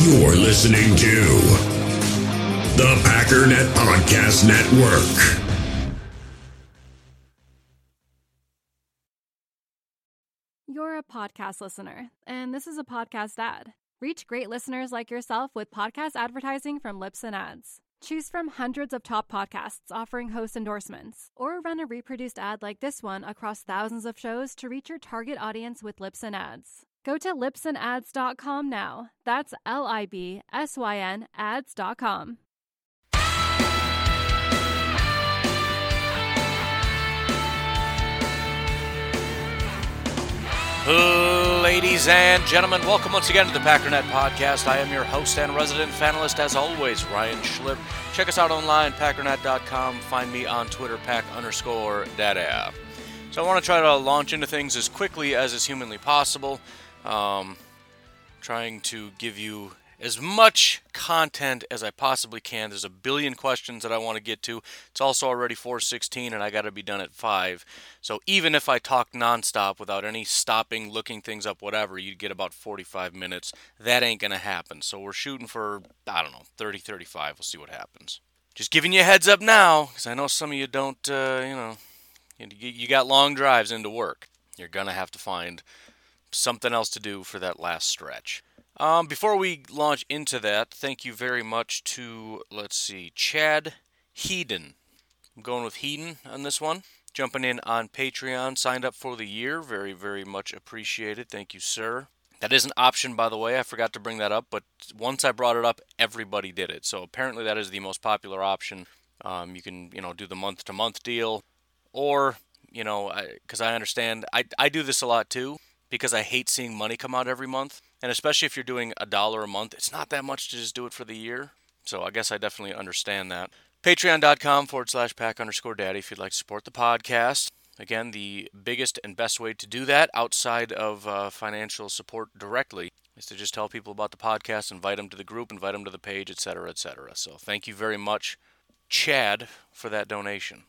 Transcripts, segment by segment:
You're listening to the Packernet Podcast Network. You're a podcast listener, and this is a podcast ad. Reach great listeners like yourself with podcast advertising from Libsyn Ads. Choose from hundreds of top podcasts offering host endorsements, or run a reproduced ad like this one across thousands of shows to reach your target audience with Libsyn Ads. Go to libsynads.com now. That's L I B S Y N ads.com. Ladies and gentlemen, welcome once again to the Packernet Podcast. I am your host and resident fanalist, as always, Ryan Schlip. Check us out online, packernet.com. Find me on Twitter, pack underscore daddy. So I want to try to launch into things as quickly as is humanly possible. Um, trying to give you as much content as I possibly can. There's a billion questions that I want to get to. It's also already 4:16 and I got to be done at 5. So even if I talk nonstop without any stopping, looking things up, whatever, you'd get about 45 minutes. That ain't going to happen. So we're shooting for I don't know, 30 35. We'll see what happens. Just giving you a heads up now cuz I know some of you don't uh, you know, you got long drives into work. You're going to have to find something else to do for that last stretch. Um, before we launch into that, thank you very much to, let's see, Chad Heeden. I'm going with Heeden on this one. Jumping in on Patreon, signed up for the year. Very, very much appreciated. Thank you, sir. That is an option, by the way. I forgot to bring that up, but once I brought it up, everybody did it. So apparently, that is the most popular option. Um, you can, you know, do the month-to-month deal, or, you know, because I, I understand, I, I do this a lot too because I hate seeing money come out every month. And especially if you're doing a dollar a month, it's not that much to just do it for the year. So I guess I definitely understand that. Patreon.com forward slash pack underscore daddy if you'd like to support the podcast. Again, the biggest and best way to do that outside of uh, financial support directly is to just tell people about the podcast, invite them to the group, invite them to the page, etc., etc. So thank you very much, Chad, for that donation.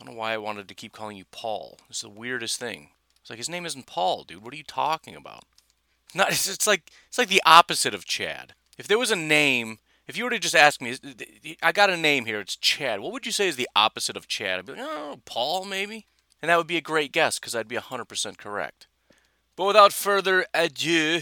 I don't know why I wanted to keep calling you Paul. It's the weirdest thing. It's like his name isn't Paul, dude. What are you talking about? Not it's, it's like it's like the opposite of Chad. If there was a name, if you were to just ask me, I got a name here. It's Chad. What would you say is the opposite of Chad? I'd be like, oh, Paul maybe, and that would be a great guess because I'd be hundred percent correct. But without further ado,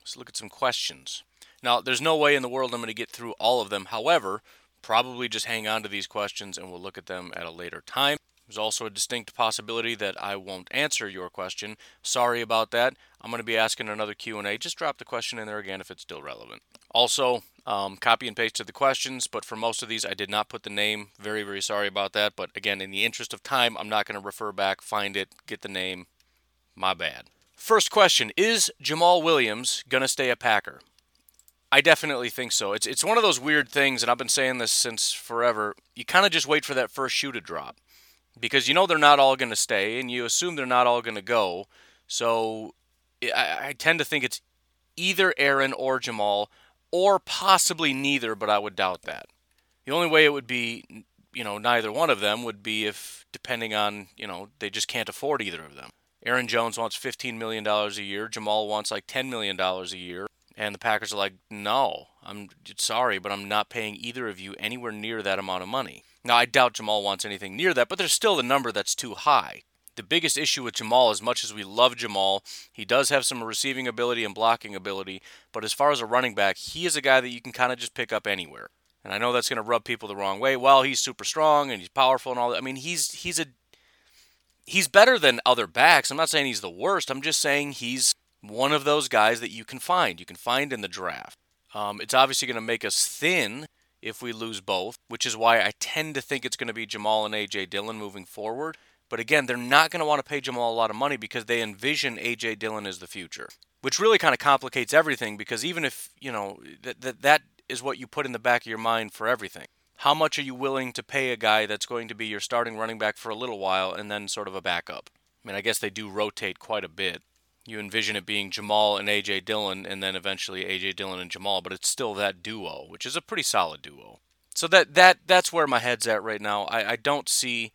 let's look at some questions. Now, there's no way in the world I'm going to get through all of them. However, probably just hang on to these questions and we'll look at them at a later time. There's also a distinct possibility that I won't answer your question. Sorry about that. I'm going to be asking another Q&A. Just drop the question in there again if it's still relevant. Also, um, copy and paste to the questions, but for most of these, I did not put the name. Very, very sorry about that. But again, in the interest of time, I'm not going to refer back, find it, get the name. My bad. First question Is Jamal Williams going to stay a Packer? I definitely think so. It's, it's one of those weird things, and I've been saying this since forever. You kind of just wait for that first shoe to drop because you know they're not all going to stay and you assume they're not all going to go. So I, I, tend to think it's either Aaron or Jamal or possibly neither, but I would doubt that. The only way it would be, you know, neither one of them would be if, depending on, you know, they just can't afford either of them. Aaron Jones wants $15 million a year. Jamal wants like $10 million a year. And the Packers are like, no, I'm sorry, but I'm not paying either of you anywhere near that amount of money. Now, I doubt Jamal wants anything near that, but there's still a number that's too high. The biggest issue with Jamal, as much as we love Jamal, he does have some receiving ability and blocking ability, but as far as a running back, he is a guy that you can kind of just pick up anywhere. And I know that's going to rub people the wrong way. Well, he's super strong and he's powerful and all that. I mean, he's he's a he's better than other backs. I'm not saying he's the worst. I'm just saying he's one of those guys that you can find. You can find in the draft. Um, it's obviously going to make us thin if we lose both, which is why I tend to think it's going to be Jamal and AJ Dillon moving forward. But again, they're not going to want to pay Jamal a lot of money because they envision AJ Dillon as the future, which really kind of complicates everything because even if, you know, that, that, that is what you put in the back of your mind for everything. How much are you willing to pay a guy that's going to be your starting running back for a little while and then sort of a backup? I mean, I guess they do rotate quite a bit you envision it being Jamal and AJ Dillon, and then eventually AJ Dillon and Jamal, but it's still that duo, which is a pretty solid duo. So that that that's where my head's at right now. I, I don't see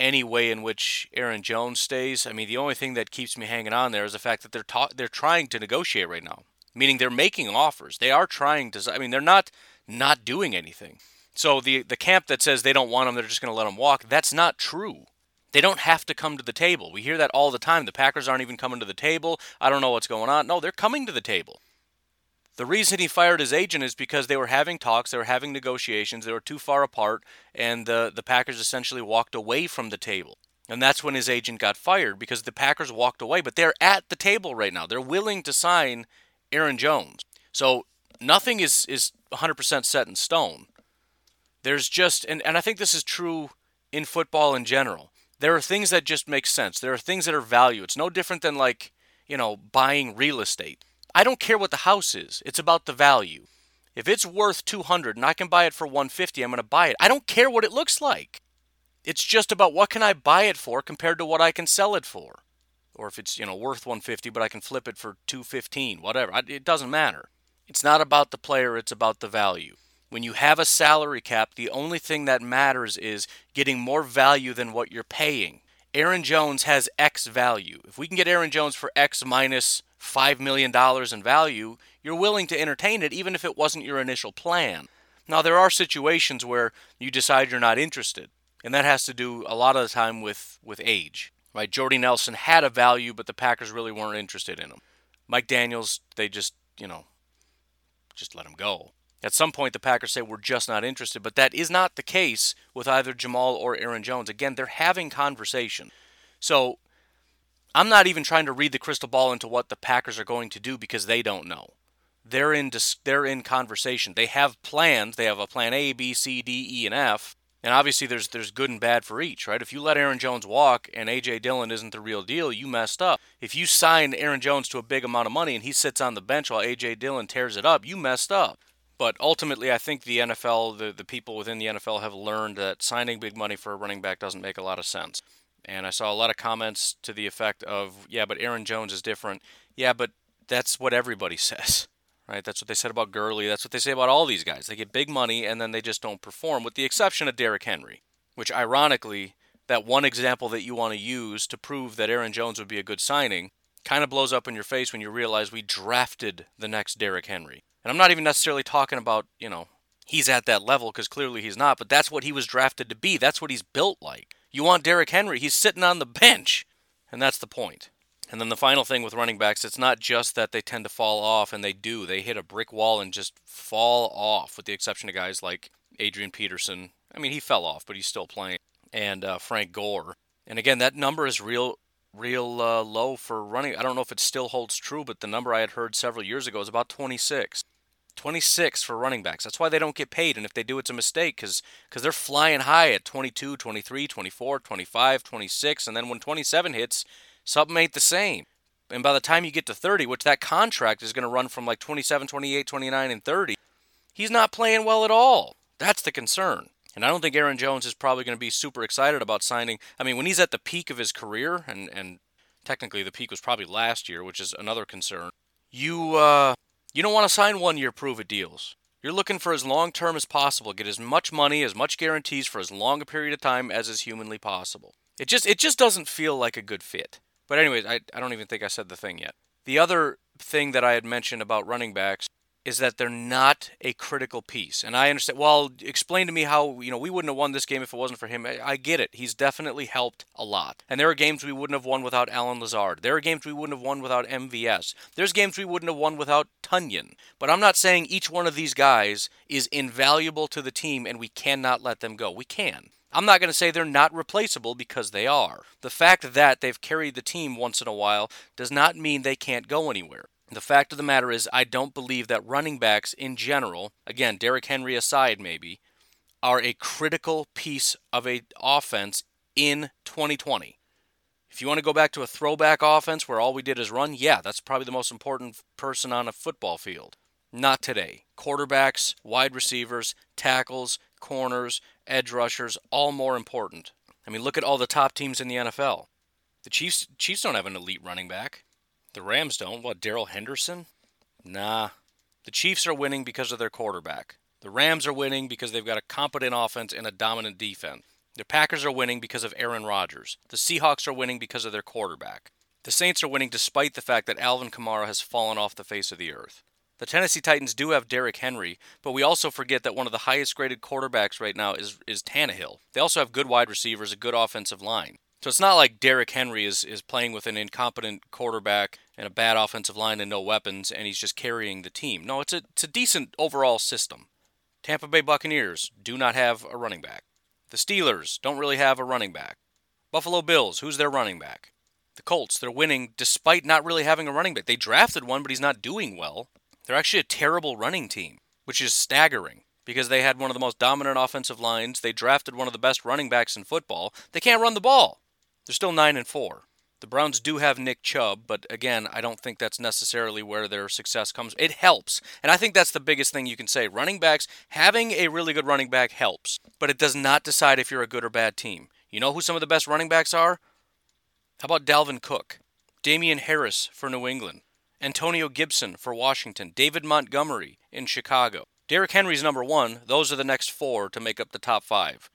any way in which Aaron Jones stays. I mean, the only thing that keeps me hanging on there is the fact that they're ta- they're trying to negotiate right now. meaning they're making offers. They are trying to. I mean, they're not not doing anything. So the the camp that says they don't want them, they're just going to let them walk. That's not true. They don't have to come to the table. We hear that all the time. The Packers aren't even coming to the table. I don't know what's going on. No, they're coming to the table. The reason he fired his agent is because they were having talks, they were having negotiations, they were too far apart, and the, the Packers essentially walked away from the table. And that's when his agent got fired because the Packers walked away. But they're at the table right now. They're willing to sign Aaron Jones. So nothing is, is 100% set in stone. There's just, and, and I think this is true in football in general. There are things that just make sense. There are things that are value. It's no different than like, you know, buying real estate. I don't care what the house is. It's about the value. If it's worth 200 and I can buy it for 150, I'm going to buy it. I don't care what it looks like. It's just about what can I buy it for compared to what I can sell it for. Or if it's, you know, worth 150 but I can flip it for 215, whatever. It doesn't matter. It's not about the player, it's about the value. When you have a salary cap, the only thing that matters is getting more value than what you're paying. Aaron Jones has X value. If we can get Aaron Jones for X minus $5 million in value, you're willing to entertain it even if it wasn't your initial plan. Now, there are situations where you decide you're not interested, and that has to do a lot of the time with, with age. Right? Jordy Nelson had a value, but the Packers really weren't interested in him. Mike Daniels, they just, you know, just let him go. At some point, the Packers say we're just not interested, but that is not the case with either Jamal or Aaron Jones. Again, they're having conversation. So I'm not even trying to read the crystal ball into what the Packers are going to do because they don't know. They're in dis- they're in conversation. They have plans. They have a plan A, B, C, D, E, and F. And obviously, there's there's good and bad for each, right? If you let Aaron Jones walk and AJ Dillon isn't the real deal, you messed up. If you sign Aaron Jones to a big amount of money and he sits on the bench while AJ Dillon tears it up, you messed up. But ultimately, I think the NFL, the, the people within the NFL have learned that signing big money for a running back doesn't make a lot of sense. And I saw a lot of comments to the effect of, yeah, but Aaron Jones is different. Yeah, but that's what everybody says, right? That's what they said about Gurley. That's what they say about all these guys. They get big money and then they just don't perform, with the exception of Derrick Henry, which ironically, that one example that you want to use to prove that Aaron Jones would be a good signing kind of blows up in your face when you realize we drafted the next Derrick Henry. And I'm not even necessarily talking about, you know, he's at that level because clearly he's not, but that's what he was drafted to be. That's what he's built like. You want Derrick Henry, he's sitting on the bench. And that's the point. And then the final thing with running backs, it's not just that they tend to fall off, and they do. They hit a brick wall and just fall off, with the exception of guys like Adrian Peterson. I mean, he fell off, but he's still playing. And uh, Frank Gore. And again, that number is real real uh, low for running. I don't know if it still holds true, but the number I had heard several years ago is about 26. 26 for running backs. That's why they don't get paid. And if they do, it's a mistake because they're flying high at 22, 23, 24, 25, 26. And then when 27 hits, something ain't the same. And by the time you get to 30, which that contract is going to run from like 27, 28, 29, and 30, he's not playing well at all. That's the concern. And I don't think Aaron Jones is probably going to be super excited about signing. I mean, when he's at the peak of his career, and, and technically the peak was probably last year, which is another concern, you, uh, you don't want to sign one year prove it deals. You're looking for as long term as possible, get as much money, as much guarantees for as long a period of time as is humanly possible. It just it just doesn't feel like a good fit. But anyways, I, I don't even think I said the thing yet. The other thing that I had mentioned about running backs is that they're not a critical piece. And I understand. Well, explain to me how you know we wouldn't have won this game if it wasn't for him. I, I, get it. He's definitely helped a lot. And there are games we wouldn't have won without Allen Lazard. There are games we wouldn't have won without MVS. There's games we wouldn't have won without Tonyan. But I'm not saying each one of these guys is invaluable to the team and we cannot let them go. We can. I'm not going to say they're not replaceable because they are. The fact that they've carried the team once in a while does not mean they can't go anywhere. The fact of the matter is, I don't believe that running backs in general, again, Derrick Henry aside maybe, are a critical piece of a offense in 2020. If you want to go back to a throwback offense where all we did is run, yeah, that's probably the most important person on a football field. Not today. Quarterbacks, wide receivers, tackles, corners, edge rushers, all more important. I mean, look at all the top teams in the NFL. The Chiefs Chiefs don't have an elite running back. The Rams don't. What, Darrell Henderson? Nah. The Chiefs are winning because of their quarterback. The Rams are winning because they've got a competent offense and a dominant defense. The Packers are winning because of Aaron Rodgers. The Seahawks are winning because of their quarterback. The Saints are winning despite the fact that Alvin Kamara has fallen off the face of the earth. The Tennessee Titans do have Derrick Henry, but we also forget that one of the highest graded quarterbacks right now is is Tannehill. They also have good wide receivers, a good offensive line. So it's not like Derrick Henry is, is playing with an incompetent quarterback and a bad offensive line and no weapons, and he's just carrying the team. No, it's a, it's a decent overall system. Tampa Bay Buccaneers do not have a running back. The Steelers don't really have a running back. Buffalo Bills, who's their running back? The Colts, they're winning despite not really having a running back. They drafted one, but he's not doing well. They're actually a terrible running team, which is staggering because they had one of the most dominant offensive lines. They drafted one of the best running backs in football. They can't run the ball. They're still 9 and 4. The Browns do have Nick Chubb, but again, I don't think that's necessarily where their success comes. It helps. And I think that's the biggest thing you can say. Running backs, having a really good running back helps, but it does not decide if you're a good or bad team. You know who some of the best running backs are? How about Dalvin Cook? Damien Harris for New England. Antonio Gibson for Washington. David Montgomery in Chicago. Derrick Henry's number one. Those are the next four to make up the top five.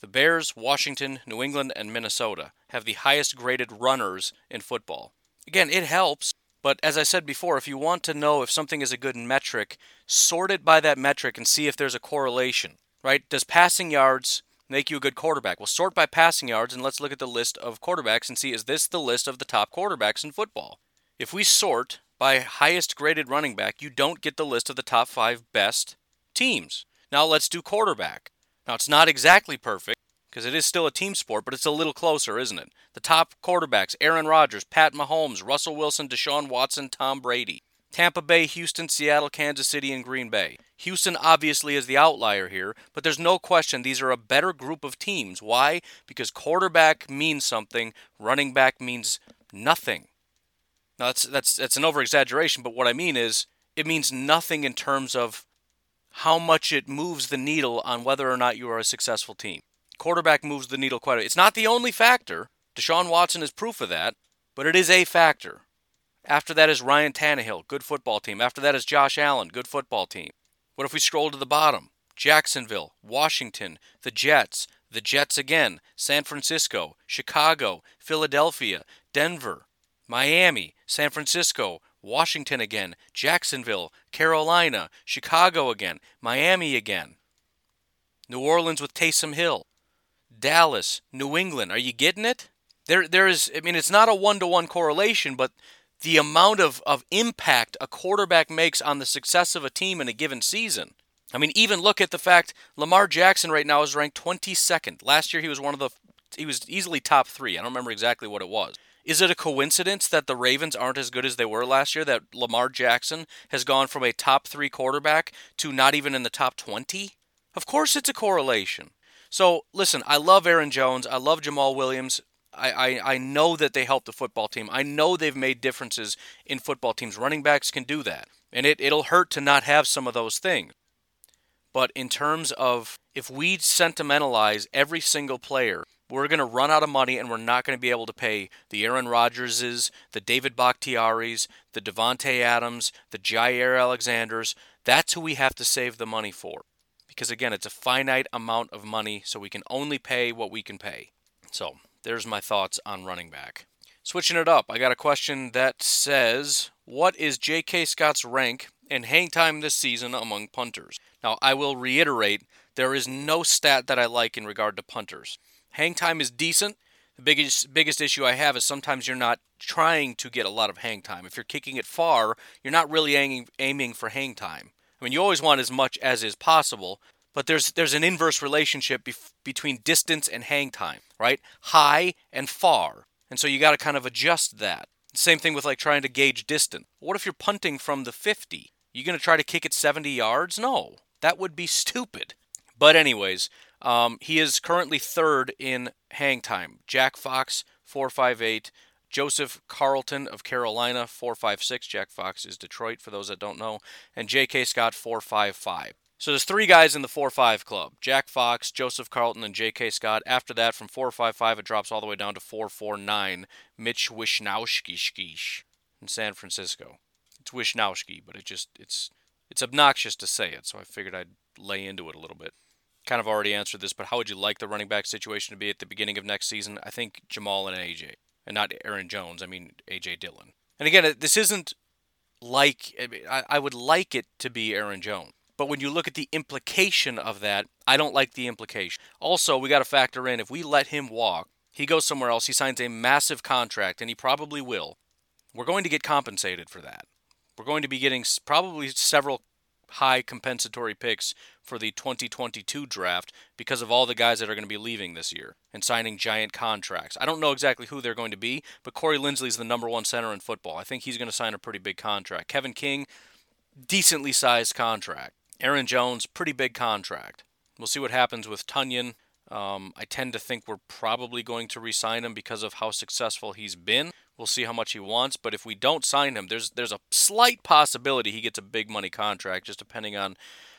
The Bears, Washington, New England, and Minnesota have the highest graded runners in football. Again, it helps, but as I said before, if you want to know if something is a good metric, sort it by that metric and see if there's a correlation, right? Does passing yards make you a good quarterback? Well, sort by passing yards and let's look at the list of quarterbacks and see is this the list of the top quarterbacks in football? If we sort by highest graded running back, you don't get the list of the top five best teams. Now let's do quarterback. Now, it's not exactly perfect because it is still a team sport, but it's a little closer, isn't it? The top quarterbacks Aaron Rodgers, Pat Mahomes, Russell Wilson, Deshaun Watson, Tom Brady. Tampa Bay, Houston, Seattle, Kansas City, and Green Bay. Houston obviously is the outlier here, but there's no question these are a better group of teams. Why? Because quarterback means something, running back means nothing. Now that's that's that's an overexaggeration, but what I mean is it means nothing in terms of how much it moves the needle on whether or not you are a successful team. Quarterback moves the needle quite a bit. It's not the only factor. Deshaun Watson is proof of that, but it is a factor. After that is Ryan Tannehill, good football team. After that is Josh Allen, good football team. What if we scroll to the bottom? Jacksonville, Washington, the Jets, the Jets again, San Francisco, Chicago, Philadelphia, Denver, Miami, San Francisco, Washington again, Jacksonville, Carolina, Chicago again, Miami again. New Orleans with Taysom Hill, Dallas, New England. Are you getting it? There, there is. I mean, it's not a one-to-one correlation, but the amount of, of impact a quarterback makes on the success of a team in a given season. I mean, even look at the fact Lamar Jackson right now is ranked 22nd. Last year he was one of the he was easily top 3. I don't remember exactly what it was. Is it a coincidence that the Ravens aren't as good as they were last year? That Lamar Jackson has gone from a top three quarterback to not even in the top 20? Of course, it's a correlation. So, listen, I love Aaron Jones. I love Jamal Williams. I, I, I know that they help the football team. I know they've made differences in football teams. Running backs can do that. And it, it'll hurt to not have some of those things. But in terms of if we sentimentalize every single player we're going to run out of money and we're not going to be able to pay the Aaron Rodgerses, the David Bakhtiaris, the Davante Adams, the Jaire Alexanders. That's who we have to save the money for. Because again, it's a finite amount of money, so we can only pay what we can pay. So, there's my thoughts on running back. Switching it up, I got a question that says, What is J.K. Scott's rank in hang time this season among punters? Now, I will reiterate, there is no stat that I like in regard to punters. Hang time is decent. The biggest biggest issue I have is sometimes you're not trying to get a lot of hang time. If you're kicking it far, you're not really aiming, aiming for hang time. I mean, you always want as much as is possible, but there's there's an inverse relationship bef- between distance and hang time, right? High and far. And so you got to kind of adjust that. Same thing with like trying to gauge distance. What if you're punting from the 50? You going to try to kick it 70 yards? No. That would be stupid. But anyways, um, he is currently third in hang time. Jack Fox, 458. Joseph Charlton of Carolina, 456. Jack Fox is Detroit, for those that don't know. And J.K. Scott, 455. So there's three guys in the 4-5 club. Jack Fox, Joseph Charlton, and J.K. Scott. After that, from 4-5-5, it drops all the way down to 4-4-9. Mitch Wishnowsky in San Francisco. It's Wishnowsky, but it just it's it's obnoxious to say it, so I figured I'd lay into it a little bit kind of already answered this, but how would you like the running back situation to be at the beginning of next season? I think Jamal and AJ, and not Aaron Jones. I mean AJ Dillon. And again, this isn't like I, I would like it to be Aaron Jones. But when you look at the implication of that, I don't like the implication. Also, we got to factor in if we let him walk, he goes somewhere else, he signs a massive contract, and he probably will. We're going to get compensated for that. We're going to be getting probably several high compensatory picks for the 2022 draft because of all the guys that are going to be leaving this year and signing giant contracts. I don't know exactly who they're going to be, but Corey Linsley's the number one center in football. I think he's going to sign a pretty big contract. Kevin King, decently sized contract. Aaron Jones, pretty big contract. We'll see what happens with Tonyan. Um, I tend to think we're probably going to re-sign him because of how successful he's been. We'll see how much he wants, but if we don't sign him, there's there's a slight possibility he gets a big money contract, just depending on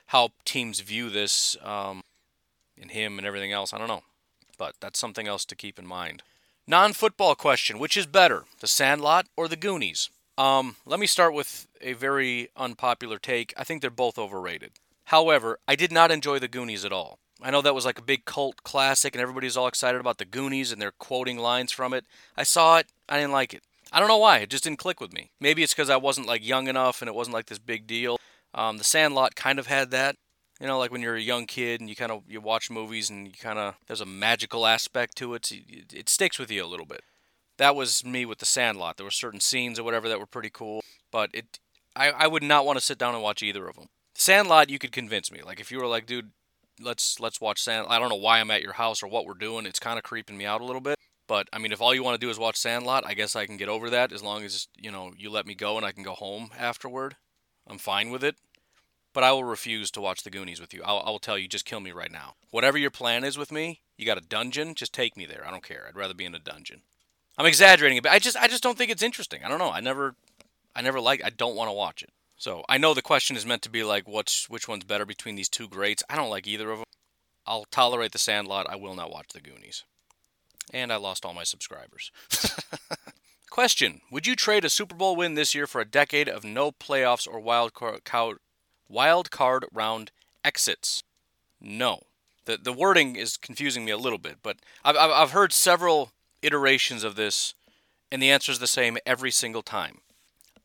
how teams view this um, and him and everything else. I don't know, but that's something else to keep in mind. Non-football question: Which is better, The Sandlot or The Goonies? Um, let me start with a very unpopular take. I think they're both overrated. However, I did not enjoy The Goonies at all. I know that was like a big cult classic and everybody's all excited about the Goonies and they're quoting lines from it. I saw it, I didn't like it. I don't know why, it just didn't click with me. Maybe it's because I wasn't like young enough and it wasn't like this big deal. Um, the Sandlot kind of had that. You know, like when you're a young kid and you kind of you watch movies and you kind of there's a magical aspect to it, so it. Sticks with you a little bit. That was me with the Sandlot. There were certain scenes or whatever that were pretty cool, but it I, I would not want to sit down and watch either of them. Sandlot, you could convince me. Like if you were like, dude, let's let's watch Sand. I don't know why I'm at your house or what we're doing. It's kind of creeping me out a little bit. But I mean, if all you want to do is watch Sandlot, I guess I can get over that as long as you know you let me go and I can go home afterward. I'm fine with it. But I will refuse to watch the Goonies with you. I'll, I will tell you, just kill me right now. Whatever your plan is with me, you got a dungeon, just take me there. I don't care. I'd rather be in a dungeon. I'm exaggerating a bit. I just I just don't think it's interesting. I don't know. I never I never like I don't want to watch it. So I know the question is meant to be like, what's which one's better between these two greats? I don't like either of them. I'll tolerate The Sandlot. I will not watch The Goonies. And I lost all my subscribers. question: Would you trade a Super Bowl win this year for a decade of no playoffs or wild card, wild card round exits? No. The the wording is confusing me a little bit, but I've I've heard several iterations of this, and the answer is the same every single time.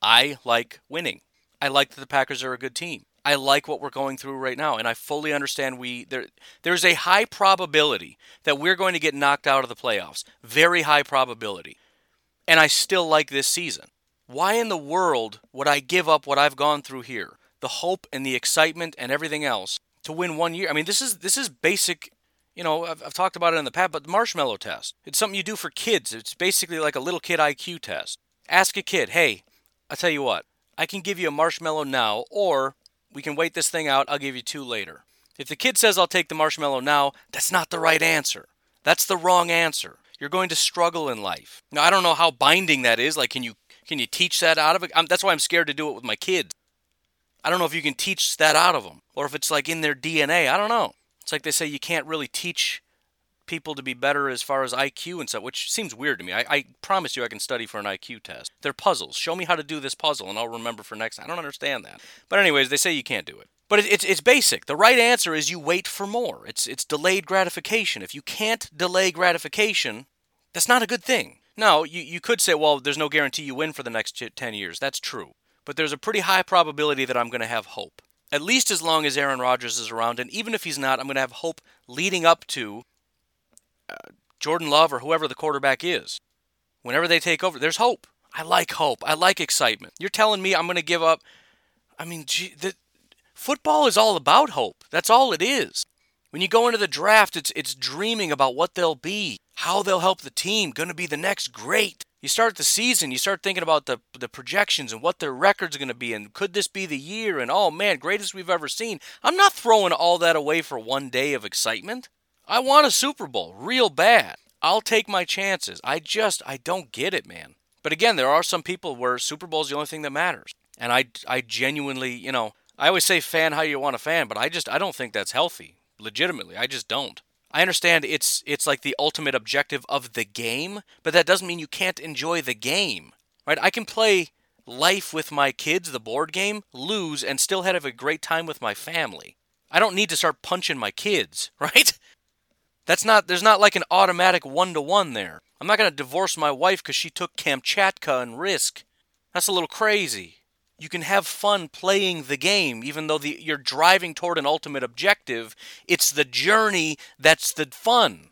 I like winning. I like that the Packers are a good team. I like what we're going through right now, and I fully understand we there. There's a high probability that we're going to get knocked out of the playoffs. Very high probability, and I still like this season. Why in the world would I give up what I've gone through here, the hope and the excitement and everything else, to win one year? I mean, this is this is basic. You know, I've, I've talked about it in the past, but the marshmallow test. It's something you do for kids. It's basically like a little kid IQ test. Ask a kid, hey, I tell you what, I can give you a marshmallow now, or we can wait this thing out, I'll give you two later. If the kid says I'll take the marshmallow now, that's not the right answer. That's the wrong answer. You're going to struggle in life. Now I don't know how binding that is. Like can you can you teach that out of it? I'm, that's why I'm scared to do it with my kids. I don't know if you can teach that out of them or if it's like in their DNA. I don't know. It's like they say you can't really teach people to be better as far as IQ and stuff, which seems weird to me. I, I, promise you I can study for an IQ test. They're puzzles. Show me how to do this puzzle and I'll remember for next. I don't understand that. But anyways, they say you can't do it. But it, it's, it's basic. The right answer is you wait for more. It's, it's delayed gratification. If you can't delay gratification, that's not a good thing. Now, you, you could say, well, there's no guarantee you win for the next 10 years. That's true. But there's a pretty high probability that I'm going to have hope. At least as long as Aaron Rodgers is around. And even if he's not, I'm going to have hope leading up to Jordan Love or whoever the quarterback is. Whenever they take over, there's hope. I like hope. I like excitement. You're telling me I'm going to give up. I mean, gee, the, football is all about hope. That's all it is. When you go into the draft, it's it's dreaming about what they'll be, how they'll help the team, going to be the next great. You start the season, you start thinking about the the projections and what their record's going to be, and could this be the year? And oh man, greatest we've ever seen. I'm not throwing all that away for one day of excitement. I want a Super Bowl real bad. I'll take my chances. I just, I don't get it, man. But again, there are some people where Super Bowl is the only thing that matters. And I, I genuinely, you know, I always say fan how you want to fan, but I just, I don't think that's healthy. Legitimately, I just don't. I understand it's it's like the ultimate objective of the game, but that doesn't mean you can't enjoy the game. Right? I can play life with my kids, the board game, lose and still have a great time with my family. I don't need to start punching my kids, right? That's not there's not like an automatic one to one there. I'm not going to divorce my wife cuz she took Kamchatka and risk. That's a little crazy. You can have fun playing the game, even though the, you're driving toward an ultimate objective. It's the journey that's the fun.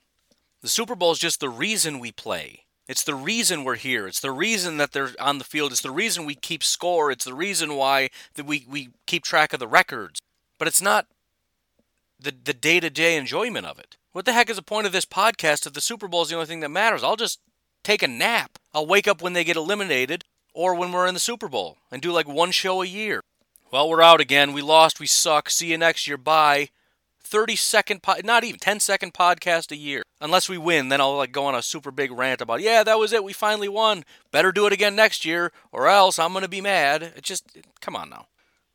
The Super Bowl is just the reason we play. It's the reason we're here. It's the reason that they're on the field. It's the reason we keep score. It's the reason why that we, we keep track of the records. But it's not the the day to day enjoyment of it. What the heck is the point of this podcast if the Super Bowl is the only thing that matters? I'll just take a nap. I'll wake up when they get eliminated or when we're in the Super Bowl and do like one show a year. Well, we're out again. We lost. We suck. See you next year. Bye. 30 second, po- not even 10 second podcast a year. Unless we win, then I'll like go on a super big rant about, yeah, that was it. We finally won. Better do it again next year, or else I'm to be mad. It just, come on now.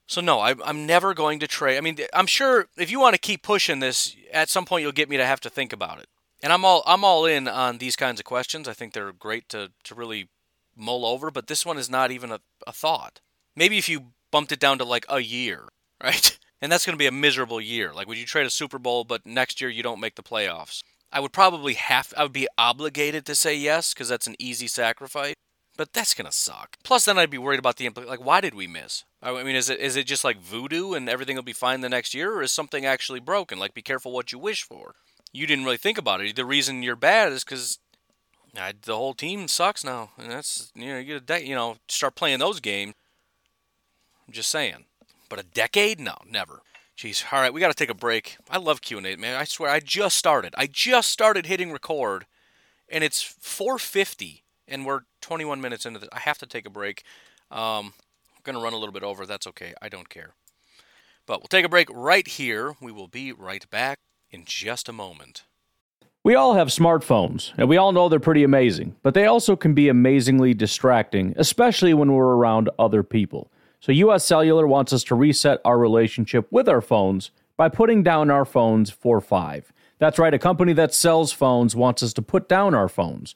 So no, I, I'm never going to trade. I mean, I'm sure if you want to keep pushing this, at some point you'll get me to have to think about it. And I'm all I'm all in on these kinds of questions. I think they're great to to really mull over. But this one is not even a, a thought. Maybe if you bumped it down to like a year, right? And that's going to be a miserable year. Like, would you trade a Super Bowl, but next year you don't make the playoffs? I would probably have. I would be obligated to say yes because that's an easy sacrifice. But that's gonna suck. Plus, then I'd be worried about the impl- like. Why did we miss? I mean, is it is it just like voodoo and everything will be fine the next year, or is something actually broken? Like, be careful what you wish for. You didn't really think about it. The reason you're bad is because the whole team sucks now, and that's you know you get you know start playing those games. I'm just saying. But a decade? No, never. Jeez. All right, we got to take a break. I love Q&A, man. I swear, I just started. I just started hitting record, and it's 450 and we're 21 minutes into this. I have to take a break. Um, I'm going to run a little bit over. That's okay. I don't care. But we'll take a break right here. We will be right back in just a moment. We all have smartphones, and we all know they're pretty amazing, but they also can be amazingly distracting, especially when we're around other people. So, US Cellular wants us to reset our relationship with our phones by putting down our phones for five. That's right, a company that sells phones wants us to put down our phones.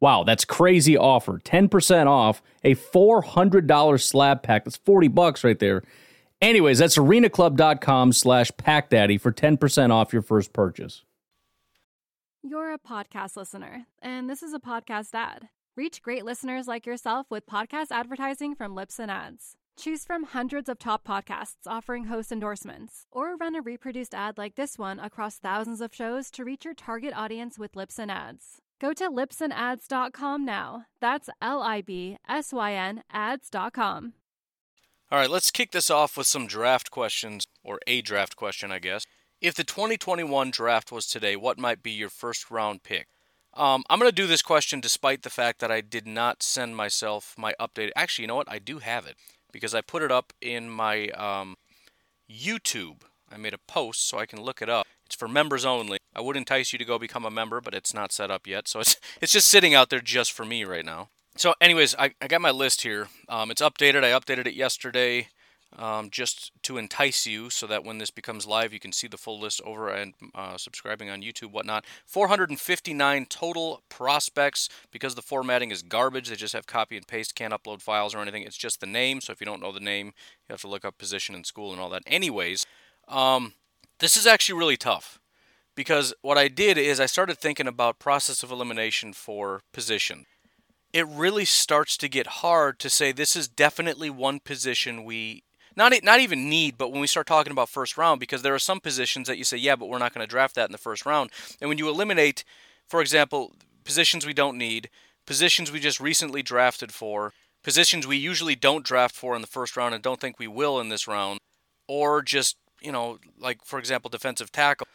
Wow, that's crazy offer. 10% off a $400 slab pack. That's 40 bucks right there. Anyways, that's arenaclub.com slash packdaddy for 10% off your first purchase. You're a podcast listener, and this is a podcast ad. Reach great listeners like yourself with podcast advertising from Libsyn Ads. Choose from hundreds of top podcasts offering host endorsements, or run a reproduced ad like this one across thousands of shows to reach your target audience with Libsyn Ads. Go to libsynads.com now. That's L I B S Y N ads.com. All right, let's kick this off with some draft questions, or a draft question, I guess. If the 2021 draft was today, what might be your first round pick? Um, I'm going to do this question despite the fact that I did not send myself my update. Actually, you know what? I do have it because I put it up in my um, YouTube. I made a post so I can look it up. It's for members only. I would entice you to go become a member, but it's not set up yet. So it's it's just sitting out there just for me right now. So, anyways, I, I got my list here. Um, it's updated. I updated it yesterday um, just to entice you so that when this becomes live, you can see the full list over and uh, subscribing on YouTube, whatnot. 459 total prospects because the formatting is garbage. They just have copy and paste, can't upload files or anything. It's just the name. So if you don't know the name, you have to look up position in school and all that. Anyways, um, this is actually really tough because what I did is I started thinking about process of elimination for position. It really starts to get hard to say this is definitely one position we not not even need, but when we start talking about first round, because there are some positions that you say, yeah, but we're not going to draft that in the first round. And when you eliminate, for example, positions we don't need, positions we just recently drafted for, positions we usually don't draft for in the first round and don't think we will in this round, or just, you know, like for example, defensive tackle.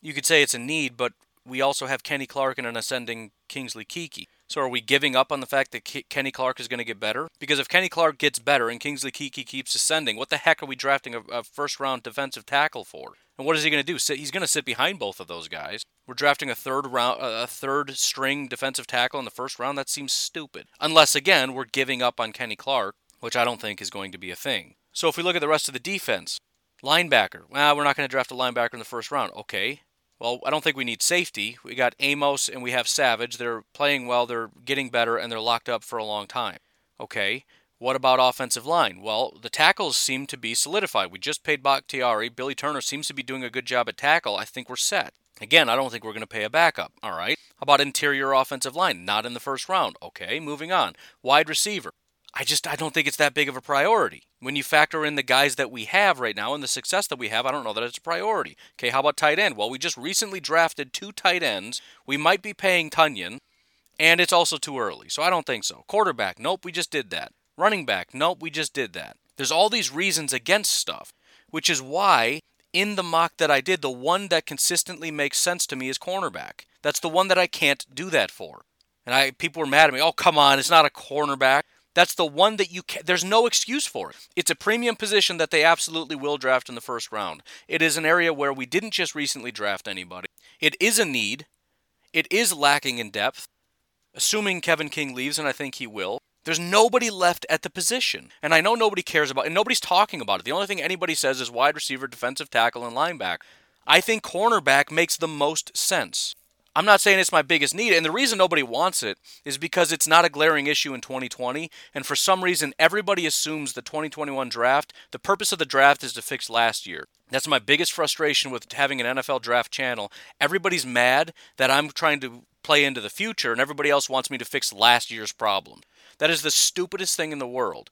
You could say it's a need, but we also have Kenny Clark and an ascending Kingsley Keke. So are we giving up on the fact that K- Kenny Clark is going to get better? Because if Kenny Clark gets better and Kingsley Keke keeps ascending, what the heck are we drafting a, a first round defensive tackle for? And what is he going to do? Sit, he's going to sit behind both of those guys. We're drafting a third round, a third string defensive tackle in the first round. That seems stupid. Unless again we're giving up on Kenny Clark, which I don't think is going to be a thing. So if we look at the rest of the defense, linebacker. Well, we're not going to draft a linebacker in the first round. Okay, well, I don't think we need safety. We got Amos and we have Savage. They're playing well, they're getting better, and they're locked up for a long time. Okay. What about offensive line? Well, the tackles seem to be solidified. We just paid Bakhtiari. Billy Turner seems to be doing a good job at tackle. I think we're set. Again, I don't think we're going to pay a backup. All right. How about interior offensive line? Not in the first round. Okay, moving on. Wide receiver. I just I don't think it's that big of a priority. When you factor in the guys that we have right now and the success that we have, I don't know that it's a priority. Okay, how about tight end? Well, we just recently drafted two tight ends. We might be paying Tonyan, and it's also too early. So I don't think so. Quarterback, nope, we just did that. Running back, nope, we just did that. There's all these reasons against stuff, which is why in the mock that I did, the one that consistently makes sense to me is cornerback. That's the one that I can't do that for. And I people were mad at me. Oh, come on, it's not a cornerback. That's the one that you can, there's no excuse for it. It's a premium position that they absolutely will draft in the first round. It is an area where we didn't just recently draft anybody. It is a need. It is lacking in depth. Assuming Kevin King leaves, and I think he will, there's nobody left at the position. And I know nobody cares about and nobody's talking about it. The only thing anybody says is wide receiver, defensive tackle, and linebacker. I think cornerback makes the most sense. I'm not saying it's my biggest need, and the reason nobody wants it is because it's not a glaring issue in 2020, and for some reason, everybody assumes the 2021 draft, the purpose of the draft is to fix last year. That's my biggest frustration with having an NFL draft channel. Everybody's mad that I'm trying to play into the future, and everybody else wants me to fix last year's problem. That is the stupidest thing in the world.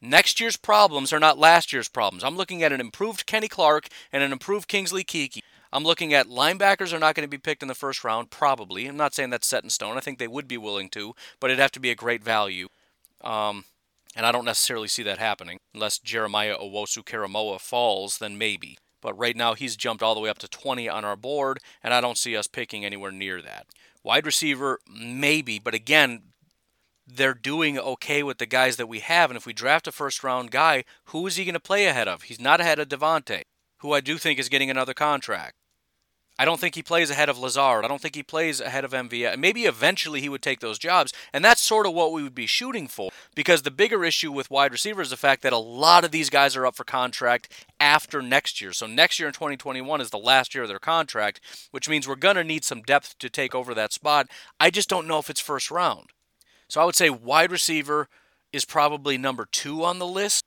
Next year's problems are not last year's problems. I'm looking at an improved Kenny Clark and an improved Kingsley Keke. I'm looking at linebackers are not going to be picked in the first round, probably. I'm not saying that's set in stone. I think they would be willing to, but it'd have to be a great value. Um, and I don't necessarily see that happening. Unless Jeremiah Owusu Koramoah falls, then maybe. But right now he's jumped all the way up to 20 on our board, and I don't see us picking anywhere near that. Wide receiver, maybe, but again, they're doing okay with the guys that we have. And if we draft a first round guy, who is he going to play ahead of? He's not ahead of Davante, who I do think is getting another contract. I don't think he plays ahead of Lazard. I don't think he plays ahead of MVS. Maybe eventually he would take those jobs, and that's sort of what we would be shooting for. Because the bigger issue with wide receivers is the fact that a lot of these guys are up for contract after next year. So next year in 2021 is the last year of their contract, which means we're going to need some depth to take over that spot. I just don't know if it's first round. So I would say wide receiver is probably number two on the list.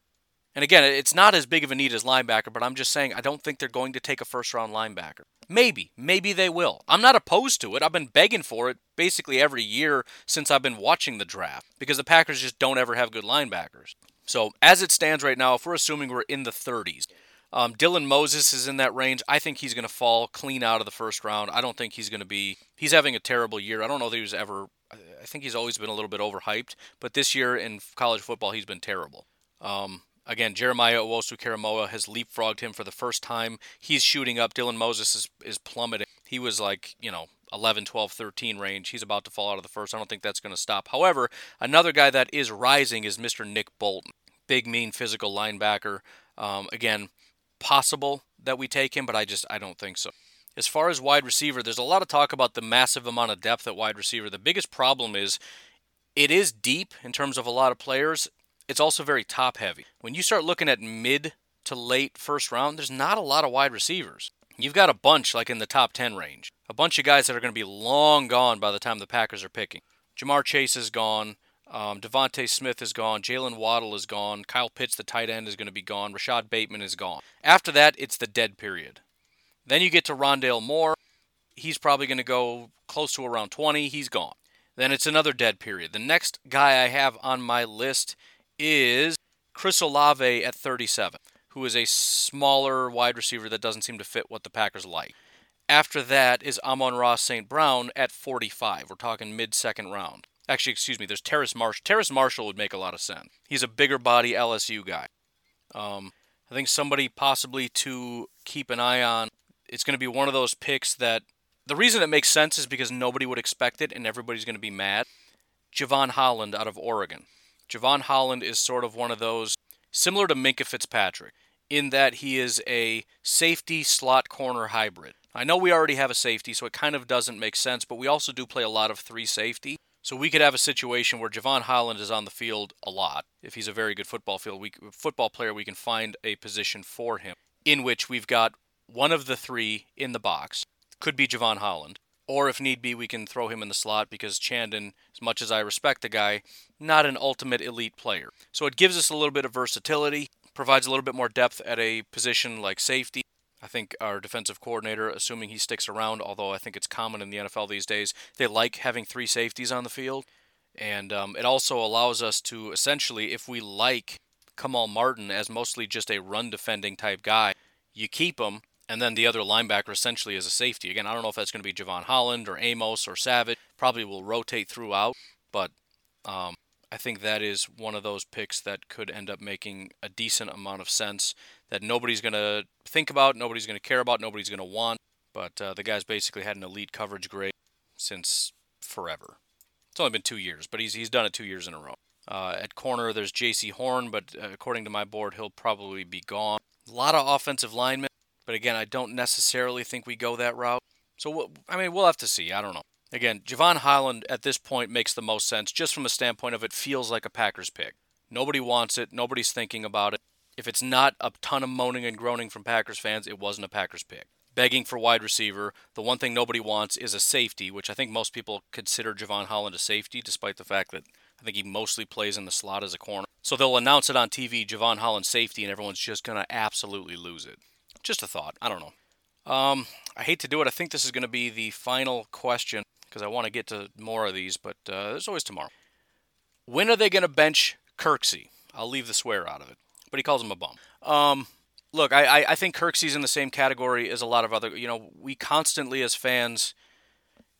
And again, it's not as big of a need as linebacker, but I'm just saying I don't think they're going to take a first round linebacker. Maybe, maybe they will. I'm not opposed to it. I've been begging for it basically every year since I've been watching the draft because the Packers just don't ever have good linebackers. So, as it stands right now, if we're assuming we're in the 30s, um, Dylan Moses is in that range. I think he's going to fall clean out of the first round. I don't think he's going to be. He's having a terrible year. I don't know that he was ever. I think he's always been a little bit overhyped, but this year in college football, he's been terrible. Um, Again, Jeremiah Owusu Koramoah has leapfrogged him for the first time. He's shooting up. Dylan Moses is, is plummeting. He was like, you know, 11, 12, 13 range. He's about to fall out of the first. I don't think that's going to stop. However, another guy that is rising is Mr. Nick Bolton. Big, mean, physical linebacker. Um, again, possible that we take him, but I just I don't think so. As far as wide receiver, there's a lot of talk about the massive amount of depth at wide receiver. The biggest problem is it is deep in terms of a lot of players it's also very top heavy. When you start looking at mid to late first round, there's not a lot of wide receivers. You've got a bunch like in the top 10 range. A bunch of guys that are going to be long gone by the time the Packers are picking. Ja'Marr Chase is gone. Um, DeVonta Smith is gone. Jaylen Waddle is gone. Kyle Pitts, the tight end, is going to be gone. Rashod Bateman is gone. After that, it's the dead period. Then you get to Rondale Moore. He's probably going to go close to around 20. He's gone. Then it's another dead period. The next guy I have on my list is Chris Olave at 37, who is a smaller wide receiver that doesn't seem to fit what the Packers like. After that is Amon-Ra St. Brown at 45. We're talking mid second round. Actually, excuse me, there's Terrace Marshall. Terrace Marshall would make a lot of sense. He's a bigger body LSU guy. Um, I think somebody possibly to keep an eye on. It's going to be one of those picks that the reason it makes sense is because nobody would expect it and everybody's going to be mad. Jevon Holland out of Oregon. Jevon Holland is sort of one of those similar to Minkah Fitzpatrick in that he is a safety slot corner hybrid. I know we already have a safety, so it kind of doesn't make sense, but we also do play a lot of three safety. So we could have a situation where Jevon Holland is on the field a lot. If he's a very good football field, we, football player, we can find a position for him in which we've got one of the three in the box. Could be Jevon Holland. Or if need be, we can throw him in the slot because Chandon, as much as I respect the guy, not an ultimate elite player. So it gives us a little bit of versatility, provides a little bit more depth at a position like safety. I think our defensive coordinator, assuming he sticks around, although I think it's common in the NFL these days, they like having three safeties on the field. And um, it also allows us to essentially, if we like Kamal Martin as mostly just a run defending type guy, you keep him, and then the other linebacker essentially is a safety. Again, I don't know if that's going to be Jevon Holland or Amos or Savage. Probably will rotate throughout, but um, I think that is one of those picks that could end up making a decent amount of sense that nobody's going to think about, nobody's going to care about, nobody's going to want. But uh, the guy's basically had an elite coverage grade since forever. It's only been two years, but he's he's done it two years in a row. Uh, at corner, there's Jaycee Horn, but uh, according to my board, he'll probably be gone. A lot of offensive linemen, but again, I don't necessarily think we go that route. So, I mean, we'll have to see. I don't know. Again, Jevon Holland at this point makes the most sense just from a standpoint of it feels like a Packers pick. Nobody wants it, nobody's thinking about it. If it's not a ton of moaning and groaning from Packers fans, it wasn't a Packers pick. Begging for wide receiver. The one thing nobody wants is a safety, which I think most people consider Jevon Holland a safety, despite the fact that I think he mostly plays in the slot as a corner. So they'll announce it on TV, Jevon Holland safety, and everyone's just going to absolutely lose it. Just a thought. I don't know. Um, I hate to do it. I think this is going to be the final question because I want to get to more of these, but uh, there's always tomorrow. When are they going to bench Kirksey? I'll leave the swear out of it, but he calls him a bum. Um, look, I, I think Kirksey's in the same category as a lot of other. You know, we constantly as fans,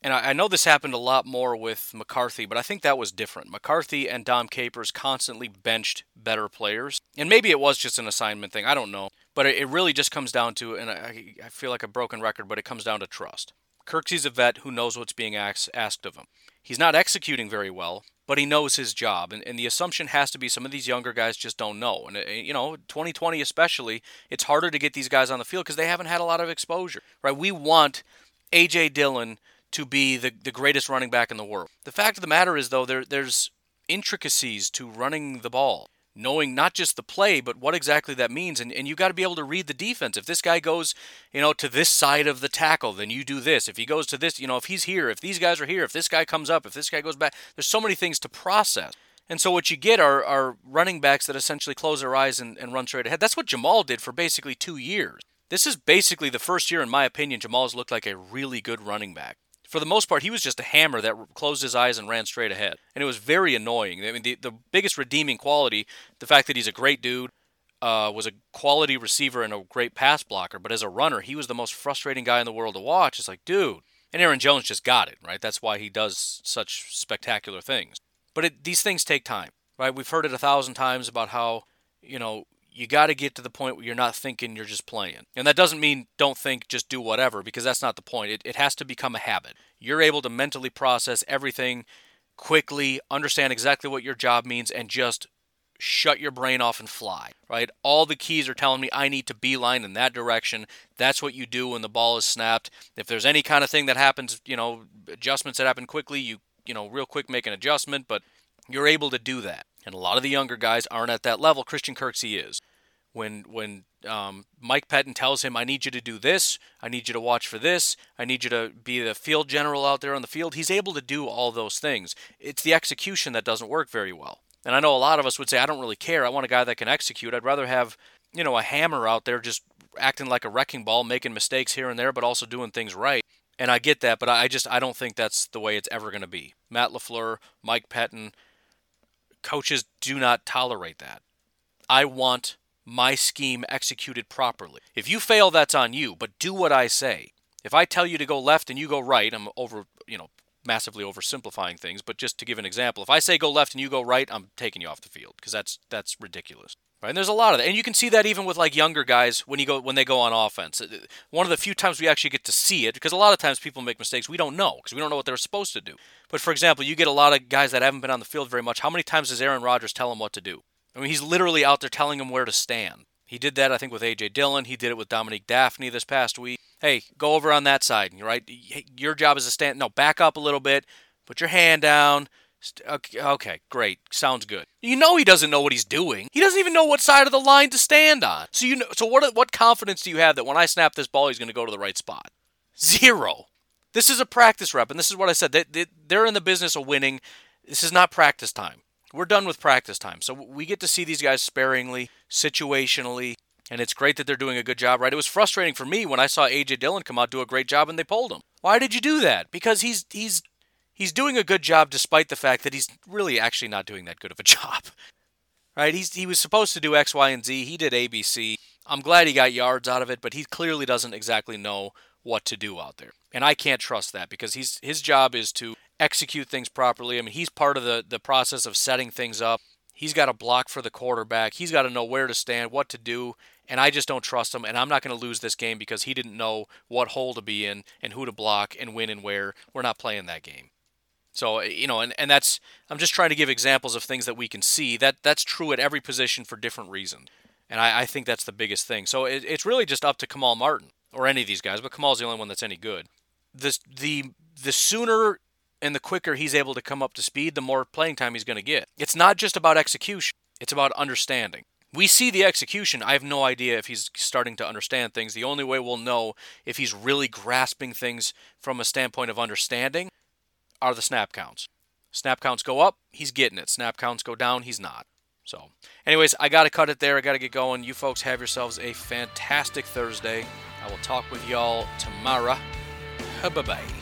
and I, I know this happened a lot more with McCarthy, but I think that was different. McCarthy and Dom Capers constantly benched better players, and maybe it was just an assignment thing. I don't know, but it, it really just comes down to, and I, I feel like a broken record, but it comes down to trust. Kirksey's a vet who knows what's being asked, asked of him. He's not executing very well, but he knows his job. And, and the assumption has to be some of these younger guys just don't know. And, uh, you know, 2020 especially, it's harder to get these guys on the field because they haven't had a lot of exposure, right? We want A.J. Dillon to be the, the greatest running back in the world. The fact of the matter is, though, there, there's intricacies to running the ball knowing not just the play, but what exactly that means. And, and you got to be able to read the defense. If this guy goes, you know, to this side of the tackle, then you do this. If he goes to this, you know, if he's here, if these guys are here, if this guy comes up, if this guy goes back, there's so many things to process. And so what you get are, are running backs that essentially close their eyes and, and run straight ahead. That's what Jamaal did for basically two years. This is basically the first year, in my opinion, Jamaal's looked like a really good running back for the most part, he was just a hammer that closed his eyes and ran straight ahead. And it was very annoying. I mean, the, the biggest redeeming quality, the fact that he's a great dude, uh, was a quality receiver and a great pass blocker. But as a runner, he was the most frustrating guy in the world to watch. It's like, dude. And Aaron Jones just got it, right? That's why he does such spectacular things. But it, these things take time, right? We've heard it a thousand times about how, you know, you got to get to the point where you're not thinking, you're just playing. And that doesn't mean don't think, just do whatever, because that's not the point. It, it has to become a habit. You're able to mentally process everything quickly, understand exactly what your job means, and just shut your brain off and fly, right? All the keys are telling me I need to beeline in that direction. That's what you do when the ball is snapped. If there's any kind of thing that happens, you know, adjustments that happen quickly, you, you know, real quick make an adjustment, but you're able to do that. And a lot of the younger guys aren't at that level. Christian Kirksey is. When when um, Mike Pettine tells him, "I need you to do this. I need you to watch for this. I need you to be the field general out there on the field," he's able to do all those things. It's the execution that doesn't work very well. And I know a lot of us would say, "I don't really care. I want a guy that can execute. I'd rather have you know a hammer out there just acting like a wrecking ball, making mistakes here and there, but also doing things right." And I get that, but I just I don't think that's the way it's ever going to be. Matt LaFleur, Mike Pettine, coaches do not tolerate that. I want my scheme executed properly. If you fail, that's on you, but do what I say. If I tell you to go left and you go right, I'm over, you know, massively oversimplifying things, but just to give an example, if I say go left and you go right, I'm taking you off the field because that's that's ridiculous. Right? And there's a lot of that, and you can see that even with like younger guys when you go when they go on offense. Uh, one of the few times we actually get to see it, because a lot of times people make mistakes we don't know because we don't know what they're supposed to do. But for example, you get a lot of guys that haven't been on the field very much. How many times does Aaron Rodgers tell them what to do? I mean, he's literally out there telling them where to stand. He did that, I think, with A.J. Dillon. He did it with Dominique Dafney this past week. Hey, go over on that side, right? Your job is to stand. No, back up a little bit. Put your hand down. Okay, great. Sounds good. You know he doesn't know what he's doing. He doesn't even know what side of the line to stand on. So you know. So what? What confidence do you have that when I snap this ball, he's going to go to the right spot? Zero. This is a practice rep, and this is what I said. They, they, they're in the business of winning. This is not practice time. We're done with practice time, so we get to see these guys sparingly, situationally, and it's great that they're doing a good job. Right? It was frustrating for me when I saw AJ Dillon come out do a great job, and they pulled him. Why did you do that? Because he's he's he's doing a good job despite the fact that he's really actually not doing that good of a job. Right? He's he was supposed to do X, Y, and Z. He did ABC. I'm glad he got yards out of it, but he clearly doesn't exactly know what to do out there. And I can't trust that because he's his job is to execute things properly. I mean, he's part of the the process of setting things up. He's got to block for the quarterback. He's got to know where to stand, what to do, and I just don't trust him. And I'm not going to lose this game because he didn't know what hole to be in and who to block and when and where. We're not playing that game. So uh, you know, and, and that's I'm just trying to give examples of things that we can see. That that's true at every position for different reasons, and I, I think that's the biggest thing. So it, it's really just up to Kamal Martin or any of these guys, but Kamal's the only one that's any good. The the the sooner and the quicker he's able to come up to speed, the more playing time he's going to get. It's not just about execution; it's about understanding. We see the execution. I have no idea if he's starting to understand things. The only way we'll know if he's really grasping things from a standpoint of understanding are the snap counts. Snap counts go up, he's getting it. Snap counts go down, he's not. So, anyways, I got to cut it there. I got to get going. You folks have yourselves a fantastic Thursday. I will talk with y'all tomorrow. Bye bye.